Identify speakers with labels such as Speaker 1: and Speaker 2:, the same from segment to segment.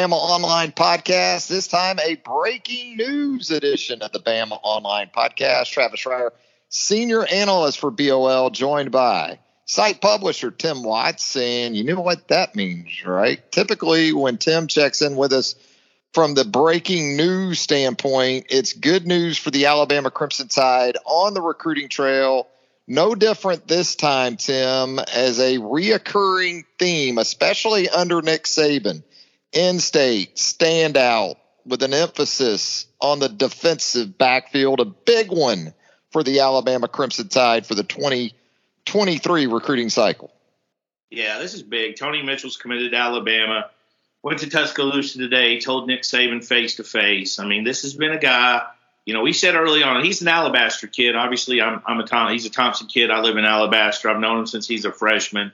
Speaker 1: Bama Online Podcast. This time, a breaking news edition of the Bama Online Podcast. Travis Schreier, senior analyst for BOL, joined by site publisher Tim Watts. And you know what that means, right? Typically, when Tim checks in with us from the breaking news standpoint, it's good news for the Alabama Crimson Tide on the recruiting trail. No different this time, Tim, as a reoccurring theme, especially under Nick Saban in state standout with an emphasis on the defensive backfield, a big one for the Alabama Crimson Tide for the 2023 recruiting cycle.
Speaker 2: Yeah, this is big. Tony Mitchell's committed to Alabama. Went to Tuscaloosa today, told Nick Saban face to face. I mean, this has been a guy, you know, we said early on, he's an Alabaster kid. Obviously, I'm, I'm a Tom, he's a Thompson kid. I live in Alabaster. I've known him since he's a freshman.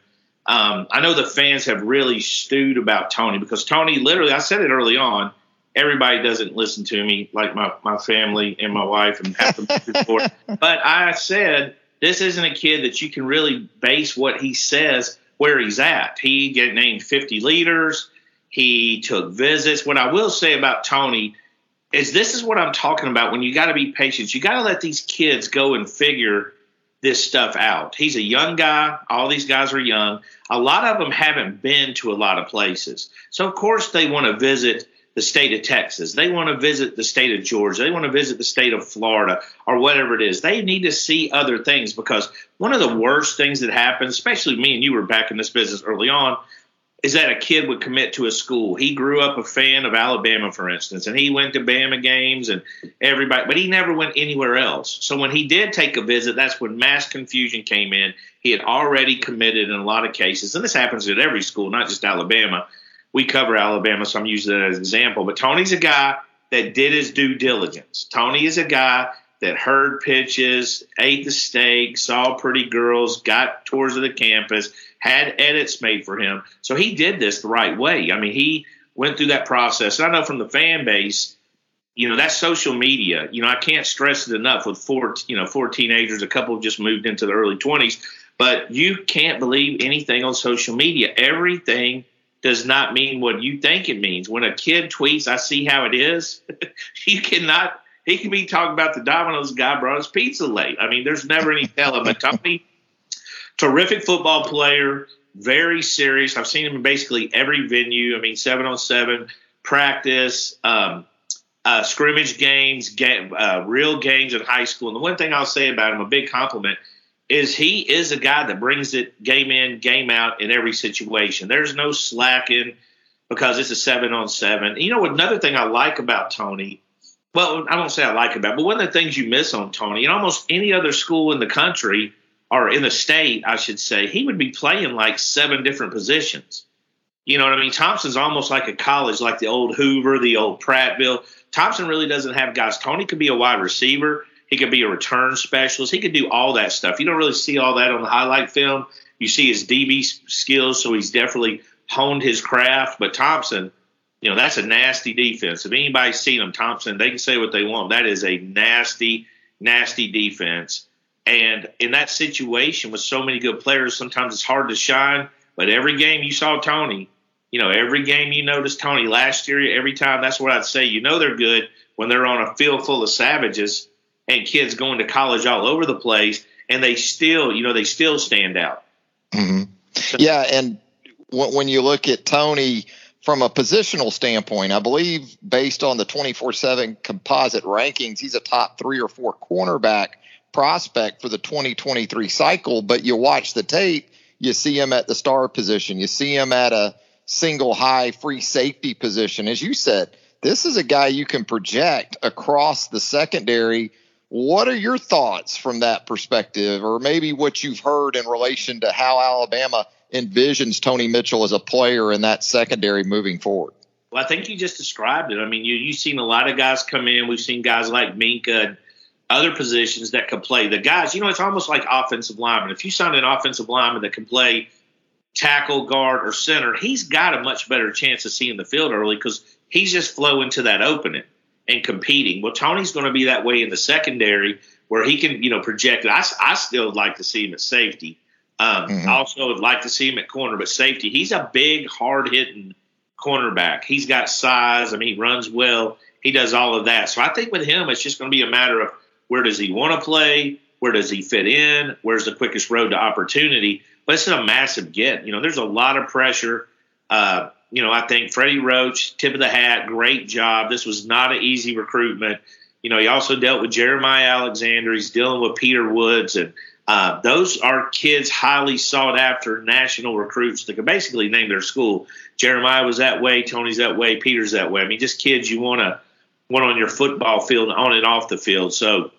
Speaker 2: Um, I know the fans have really stewed about Tony because Tony, literally, I said it early on. Everybody doesn't listen to me, like my, my family and my wife and half the people. But I said this isn't a kid that you can really base what he says where he's at. He get named 50 leaders. He took visits. What I will say about Tony is this is what I'm talking about. When you got to be patient, you got to let these kids go and figure this stuff out. He's a young guy. All these guys are young. A lot of them haven't been to a lot of places. So, of course, they want to visit the state of Texas. They want to visit the state of Georgia. They want to visit the state of Florida or whatever it is. They need to see other things because one of the worst things that happens, especially me and you were back in this business early on, is that a kid would commit to a school. He grew up a fan of Alabama, for instance, and he went to Bama games and everybody, but he never went anywhere else. So when he did take a visit, that's when mass confusion came in. He had already committed in a lot of cases, and this happens at every school, not just Alabama. We cover Alabama, so I'm using that as an example. But Tony's a guy that did his due diligence. Tony is a guy that heard pitches, ate the steak, saw pretty girls, got tours of the campus, had edits made for him. So he did this the right way. I mean, he went through that process. And I know from the fan base, you know, that's social media. You know, I can't stress it enough with four, you know, four teenagers, a couple just moved into the early 20s, but you can't believe anything on social media. Everything does not mean what you think it means. When a kid tweets, I see how it is, you cannot he can be talking about the Domino's guy brought his pizza late. I mean, there's never any telling. But Tony, terrific football player, very serious. I've seen him in basically every venue. I mean, seven on seven practice, um, uh, scrimmage games, game, uh, real games in high school. And the one thing I'll say about him, a big compliment, is he is a guy that brings it game in, game out in every situation. There's no slacking because it's a seven on seven. You know, another thing I like about Tony well, I don't say I like about, but one of the things you miss on Tony, in almost any other school in the country or in the state, I should say, he would be playing like seven different positions. You know what I mean? Thompson's almost like a college, like the old Hoover, the old Prattville. Thompson really doesn't have guys. Tony could be a wide receiver. He could be a return specialist. He could do all that stuff. You don't really see all that on the highlight film. You see his DB skills, so he's definitely honed his craft. But Thompson, you know, that's a nasty defense. If anybody's seen them, Thompson, they can say what they want. That is a nasty, nasty defense. And in that situation with so many good players, sometimes it's hard to shine. But every game you saw Tony, you know, every game you noticed Tony last year, every time, that's what I'd say. You know they're good when they're on a field full of savages and kids going to college all over the place, and they still, you know, they still stand out.
Speaker 1: Mm-hmm. Yeah, and when you look at Tony – from a positional standpoint, I believe based on the 24 7 composite rankings, he's a top three or four cornerback prospect for the 2023 cycle. But you watch the tape, you see him at the star position, you see him at a single high free safety position. As you said, this is a guy you can project across the secondary. What are your thoughts from that perspective, or maybe what you've heard in relation to how Alabama envisions Tony Mitchell as a player in that secondary moving forward?
Speaker 2: Well, I think you just described it. I mean, you, you've seen a lot of guys come in. We've seen guys like Minkah and other positions that can play. The guys, you know, it's almost like offensive lineman. If you sign an offensive lineman that can play tackle, guard, or center, he's got a much better chance of seeing the field early because he's just flowing to that opening and competing. Well, Tony's going to be that way in the secondary where he can, you know, project it. I, I still like to see him at safety. Um, mm-hmm. I also would like to see him at corner, but safety, he's a big, hard hitting cornerback. He's got size. I mean, he runs well. He does all of that. So I think with him, it's just going to be a matter of where does he want to play? Where does he fit in? Where's the quickest road to opportunity? But it's a massive get. You know, there's a lot of pressure. Uh, you know, I think Freddie Roach, tip of the hat, great job. This was not an easy recruitment. You know, he also dealt with Jeremiah Alexander. He's dealing with Peter Woods and uh, those are kids highly sought after national recruits that can basically name their school. Jeremiah was that way, Tony's that way, Peter's that way. I mean, just kids you want to want on your football field, on and off the field. So,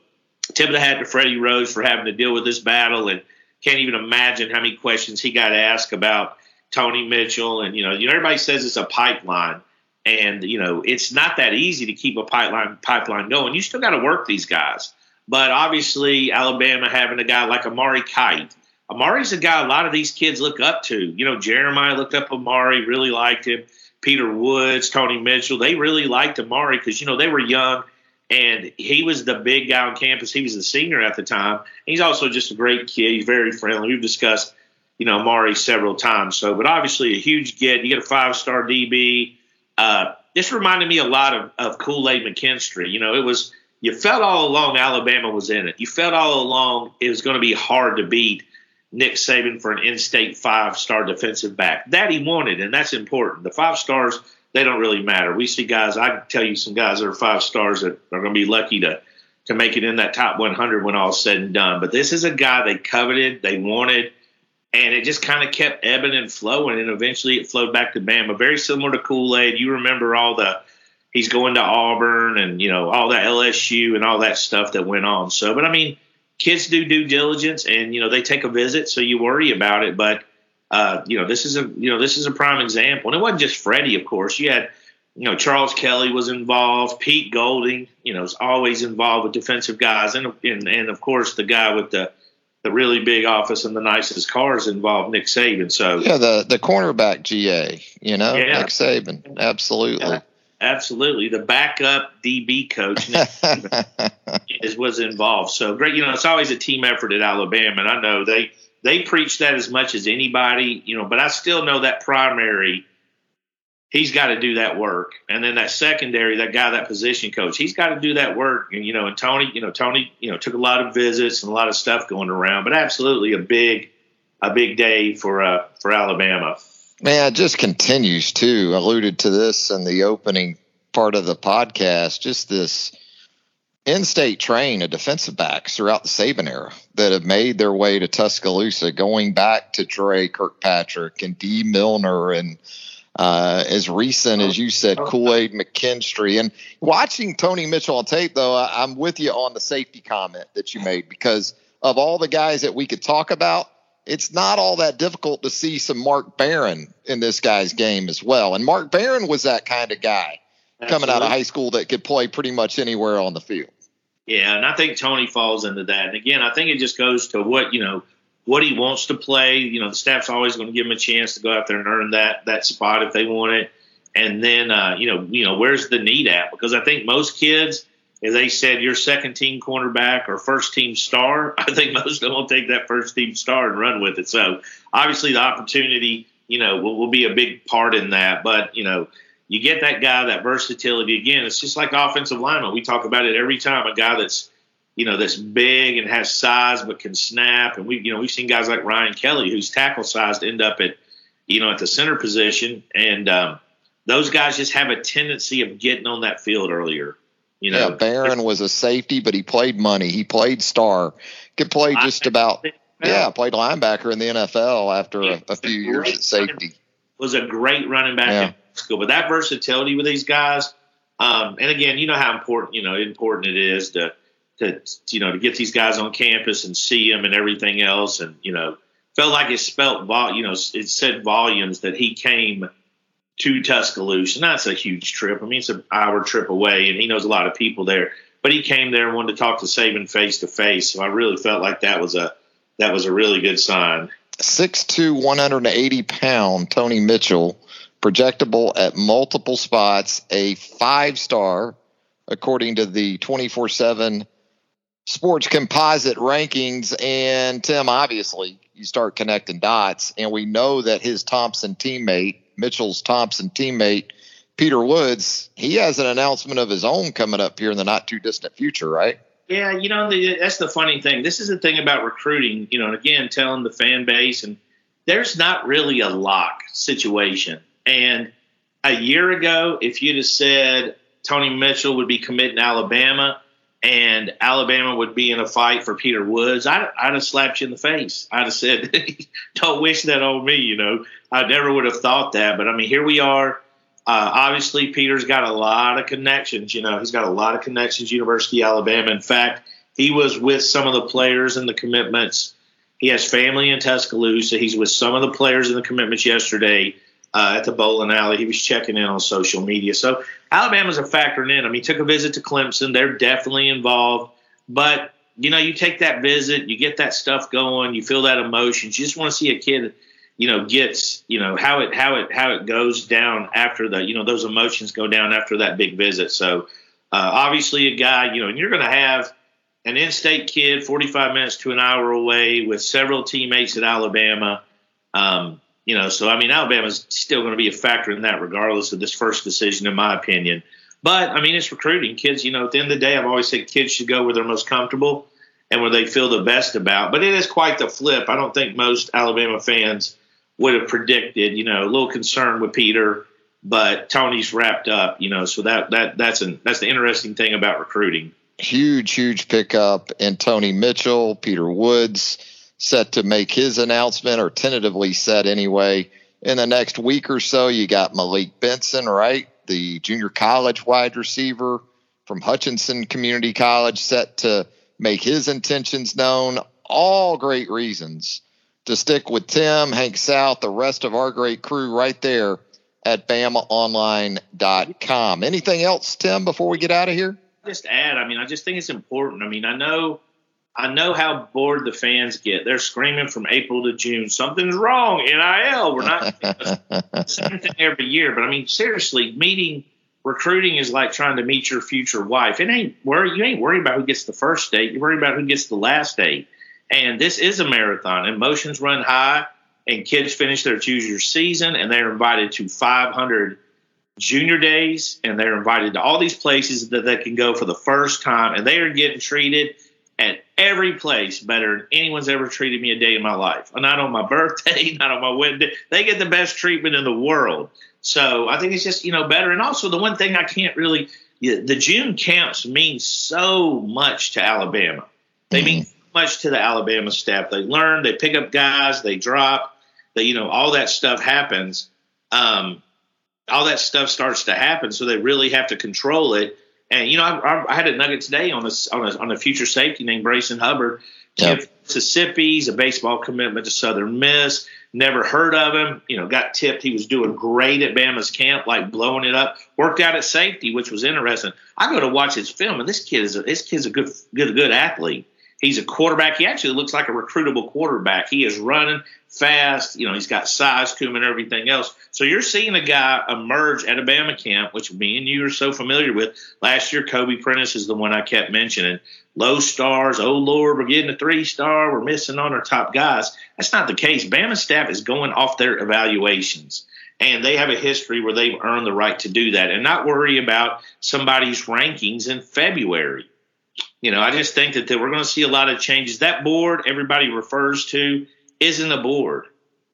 Speaker 2: tip of the hat to Freddie Roach for having to deal with this battle, and can't even imagine how many questions he got asked about Tony Mitchell. And you know, you know, everybody says it's a pipeline, and you know, it's not that easy to keep a pipeline pipeline going. You still got to work these guys. But obviously, Alabama having a guy like Amari Kight. Amari's a guy a lot of these kids look up to. You know, Jeremiah looked up Amari, really liked him. Peter Woods, Tony Mitchell, they really liked Amari because, you know, they were young and he was the big guy on campus. He was the senior at the time. He's also just a great kid. He's very friendly. We've discussed, you know, Amari several times. So, but obviously a huge get. You get a five star DB. Uh, this reminded me a lot of, of Kool Aid McKinstry. You know, it was you felt all along Alabama was in it. You felt all along it was going to be hard to beat Nick Saban for an in-state five-star defensive back. That he wanted, and that's important. The five stars they don't really matter. We see guys. I can tell you some guys that are five stars that are going to be lucky to to make it in that top 100 when all's said and done. But this is a guy they coveted, they wanted, and it just kind of kept ebbing and flowing, and eventually it flowed back to Bama. Very similar to Kool Aid. You remember all the he's going to Auburn and you know all that LSU and all that stuff that went on. So, but I mean, kids do due diligence and you know they take a visit, so you worry about it. But uh, you know this is a you know this is a prime example, and it wasn't just Freddie, of course. You had you know Charles Kelly was involved, Pete Golding, you know, was always involved with defensive guys, and and, and of course the guy with the the really big office and the nicest cars involved Nick Saban. So
Speaker 1: yeah, the the cornerback GA, you know, yeah. Nick Saban, absolutely. Yeah.
Speaker 2: Absolutely, the backup DB coach is was involved. So great, you know, it's always a team effort at Alabama, and I know they they preach that as much as anybody, you know. But I still know that primary, he's got to do that work, and then that secondary, that guy, that position coach, he's got to do that work. And you know, and Tony, you know, Tony, you know, took a lot of visits and a lot of stuff going around, but absolutely a big a big day for uh for Alabama.
Speaker 1: Man, it just continues to alluded to this in the opening part of the podcast. Just this in-state train of defensive backs throughout the Saban era that have made their way to Tuscaloosa, going back to Dre Kirkpatrick and Dee Milliner and uh, as recent as you said, Kool Aid McKinstry. And watching Tony Mitchell on tape, though, I, I'm with you on the safety comment that you made because of all the guys that we could talk about, it's not all that difficult to see some Mark Barron in this guy's game as well. And Mark Barron was that kind of guy Absolutely. coming out of high school that could play pretty much anywhere on the field.
Speaker 2: Yeah, and I think Tony falls into that. And again, I think it just goes to what, you know, what he wants to play. You know, the staff's always going to give him a chance to go out there and earn that that spot if they want it. And then uh, you know, you know, where's the need at? Because I think most kids – as they said, your second team cornerback or first team star, I think most of them will take that first team star and run with it. So obviously the opportunity, you know, will, will be a big part in that. But, you know, you get that guy, that versatility. Again, it's just like offensive lineman. We talk about it every time. A guy that's, you know, that's big and has size but can snap. And we, you know, we've seen guys like Ryan Kelly, who's tackle sized, end up at, you know, at the center position. And, um, those guys just have a tendency of getting on that field earlier. You know,
Speaker 1: yeah, Barron was a safety, but he played money. He played star. Could play just about. Yeah, played linebacker in the NFL after a, a few years at safety.
Speaker 2: Was a great running back yeah. School, but that versatility with these guys, um, and again, you know how important you know important it is to to you know to get these guys on campus and see them and everything else, and you know felt like it spelt vol you know it said volumes that he came to Tuscaloosa. And that's a huge trip. I mean, it's an hour trip away, and he knows a lot of people there. But he came there and wanted to talk to Saban face to face. So I really felt like that was a that was a really good sign.
Speaker 1: 6'2", 180 pound Tony Mitchell, projectable at multiple spots, a five star according to the 24 7 sports composite rankings. And Tim, obviously, you start connecting dots, and we know that his Thompson teammate Mitchell's Thompson teammate, Peter Woods, he has an announcement of his own coming up here in the not too distant future, right?
Speaker 2: Yeah, you know, the, that's the funny thing. This is the thing about recruiting, you know, and again, telling the fan base, and there's not really a lock situation. And a year ago, if you'd have said Tony Mitchell would be committing Alabama and Alabama would be in a fight for Peter Woods, I'd, I'd have slapped you in the face. I'd have said, don't wish that on me, you know. I never would have thought that. But I mean, here we are. Uh, obviously, Peter's got a lot of connections. You know, he's got a lot of connections. University of Alabama. In fact, he was with some of the players in the commitments. He has family in Tuscaloosa. He's with some of the players in the commitments yesterday uh, at the bowling alley. He was checking in on social media. So Alabama's a factor in. I mean, he took a visit to Clemson. They're definitely involved. But you know, you take that visit, you get that stuff going, you feel that emotion. You just want to see a kid you know gets you know how it how it how it goes down after the you know those emotions go down after that big visit so uh, obviously a guy you know and you're going to have an in-state kid 45 minutes to an hour away with several teammates at alabama um, you know so i mean alabama's still going to be a factor in that regardless of this first decision in my opinion but i mean it's recruiting kids you know at the end of the day i've always said kids should go where they're most comfortable and where they feel the best about but it is quite the flip i don't think most alabama fans would have predicted. You know, a little concerned with Peter, but Tony's wrapped up. You know, so that that that's an that's the interesting thing about recruiting.
Speaker 1: Huge, huge pickup in Tony Mitchell, Peter Woods set to make his announcement or tentatively set anyway. In the next week or so, you got Malik Benson, right? The junior college wide receiver from Hutchinson Community College set to make his intentions known. All great reasons to stick with Tim, Hank South, the rest of our great crew right there at BamaOnline.com. Anything else, Tim, before we get out of here?
Speaker 2: Just add, I mean, I just think it's important. I mean, I know I know how bored the fans get. They're screaming from April to June, something's wrong, NIL. We're not same thing every year. But I mean, seriously, meeting recruiting is like trying to meet your future wife. It ain't worry you ain't worried about who gets the first date. You're worried about who gets the last date. And this is a marathon. Emotions run high, and kids finish their junior season, and they're invited to 500 junior days, and they're invited to all these places that they can go for the first time, and they are getting treated at every place better than anyone's ever treated me a day in my life. Not on my birthday, not on my wedding. They get the best treatment in the world. So I think it's just you know better. And also the one thing I can't really the June camps mean so much to Alabama. They mm-hmm. mean so much to the Alabama staff. They learn, they pick up guys, they drop, they you know all that stuff happens. Um, all that stuff starts to happen, so they really have to control it. And you know, I, I had a nugget today on a on a, on a future safety named Brayson Hubbard. Yep. Mississippi, he's a baseball commitment to Southern Miss. Never heard of him. You know, got tipped he was doing great at Bama's camp, like blowing it up. Worked out at safety, which was interesting. I go to watch his film, and this kid is a, this kid's a good good good athlete. He's a quarterback. He actually looks like a recruitable quarterback. He is running fast. You know, he's got size to him and everything else. So you're seeing a guy emerge at Bama camp, which me and you are so familiar with. Last year, Kobe Prentice is the one I kept mentioning. Low stars. Oh Lord, we're getting a three star. We're missing on our top guys. That's not the case. Bama staff is going off their evaluations. And they have a history where they've earned the right to do that and not worry about somebody's rankings in February you know, I just think that, that we're going to see a lot of changes. That board everybody refers to isn't a board.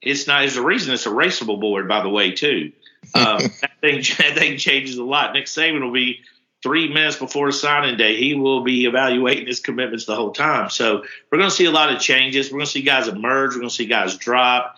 Speaker 2: It's not. There's a reason it's a raceable board, by the way, too. um, that thing that thing changes a lot. Nick Saban will be three minutes before signing day. He will be evaluating his commitments the whole time. So we're going to see a lot of changes. We're going to see guys emerge. We're going to see guys drop.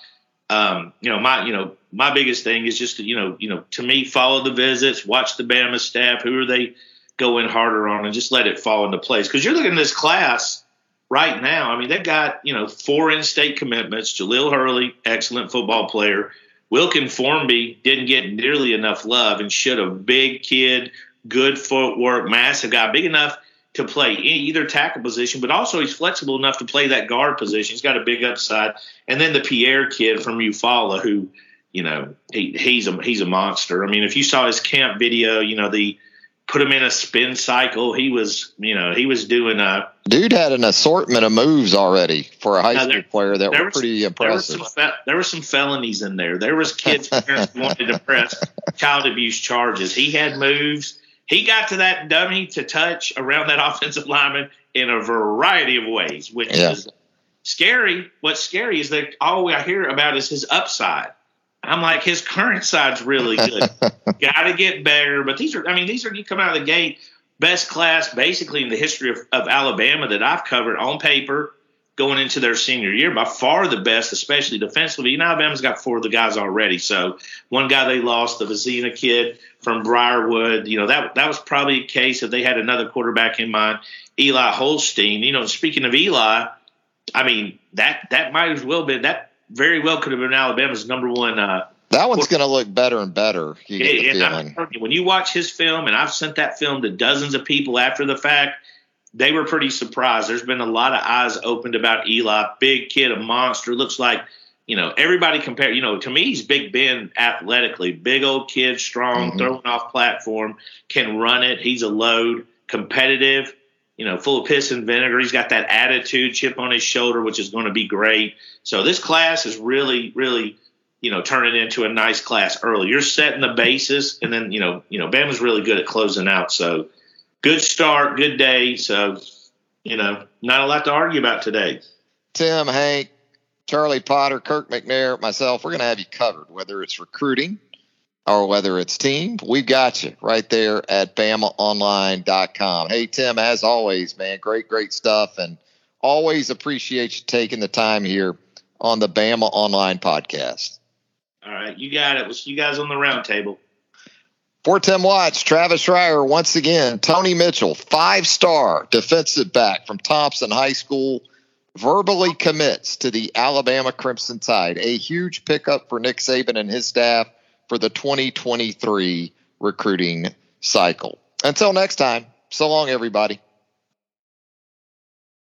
Speaker 2: Um, you know, my you know my biggest thing is just to, you know you know to me follow the visits, watch the Bama staff. Who are they going harder on, and just let it fall into place. Because you're looking at this class right now. I mean, they've got you know four in-state commitments. Jahlil Hurley, excellent football player. Wilkin Formby didn't get nearly enough love and should have. Big kid, good footwork, massive guy, big enough to play either tackle position, but also he's flexible enough to play that guard position. He's got a big upside. And then the Pierre kid from Eufaula, who, you know, he, he's a he's a monster. I mean, if you saw his camp video, you know the put him in a spin cycle. He was, you know, he was doing a
Speaker 1: dude had an assortment of moves already for a high school there, player that were was, pretty impressive.
Speaker 2: There were, some, there were some felonies in there. There was kids parents wanted to press child abuse charges. He had moves. He got to that dummy to touch around that offensive lineman in a variety of ways, which yeah. is scary. What's scary is that all I hear about is his upside. I'm like, his current side's really good. Got to get better. But these are, I mean, these are, you come out of the gate, best class basically in the history of, of Alabama that I've covered on paper going into their senior year. By far the best, especially defensively. You know, Alabama's got four of the guys already. So one guy they lost, the Vizzina kid from Briarwood, you know, that that was probably a case if they had another quarterback in mind. Eli Holstein. You know, speaking of Eli, I mean, that that might as well been that very well could have been Alabama's number one. Uh,
Speaker 1: that one's going to look better and better. You feeling.
Speaker 2: when you watch his film, and I've sent that film to dozens of people after the fact, they were pretty surprised. There's been a lot of eyes opened about Eli. Big kid, a monster. Looks like, you know, everybody compare. You know, to me, he's Big Ben athletically. Big old kid, strong, mm-hmm. throwing off platform, can run it. He's a load, competitive you know, full of piss and vinegar. He's got that attitude, chip on his shoulder, which is going to be great. So this class is really, really, you know, turning into a nice class early. You're setting the basis, and then you know, you know, Bama's really good at closing out. So good start, good day. So you know, not a lot to argue about today.
Speaker 1: Tim, Hank, Charlie Potter, Kirk McNair, myself, we're going to have you covered, whether it's recruiting or whether it's team, we've got you right there at BamaOnline.com. Hey, Tim, as always, man, great, great stuff. And always appreciate you taking the time here on the Bama Online podcast.
Speaker 2: All right, you got it. We'll see you guys on the roundtable.
Speaker 1: For Tim Watts, Travis Schreier, once again, Tony Mitchell, five star defensive back from Thompson High School, verbally commits to the Alabama Crimson Tide. A huge pickup for Nick Saban and his staff for the 2023 recruiting cycle. Until next time, so long, everybody.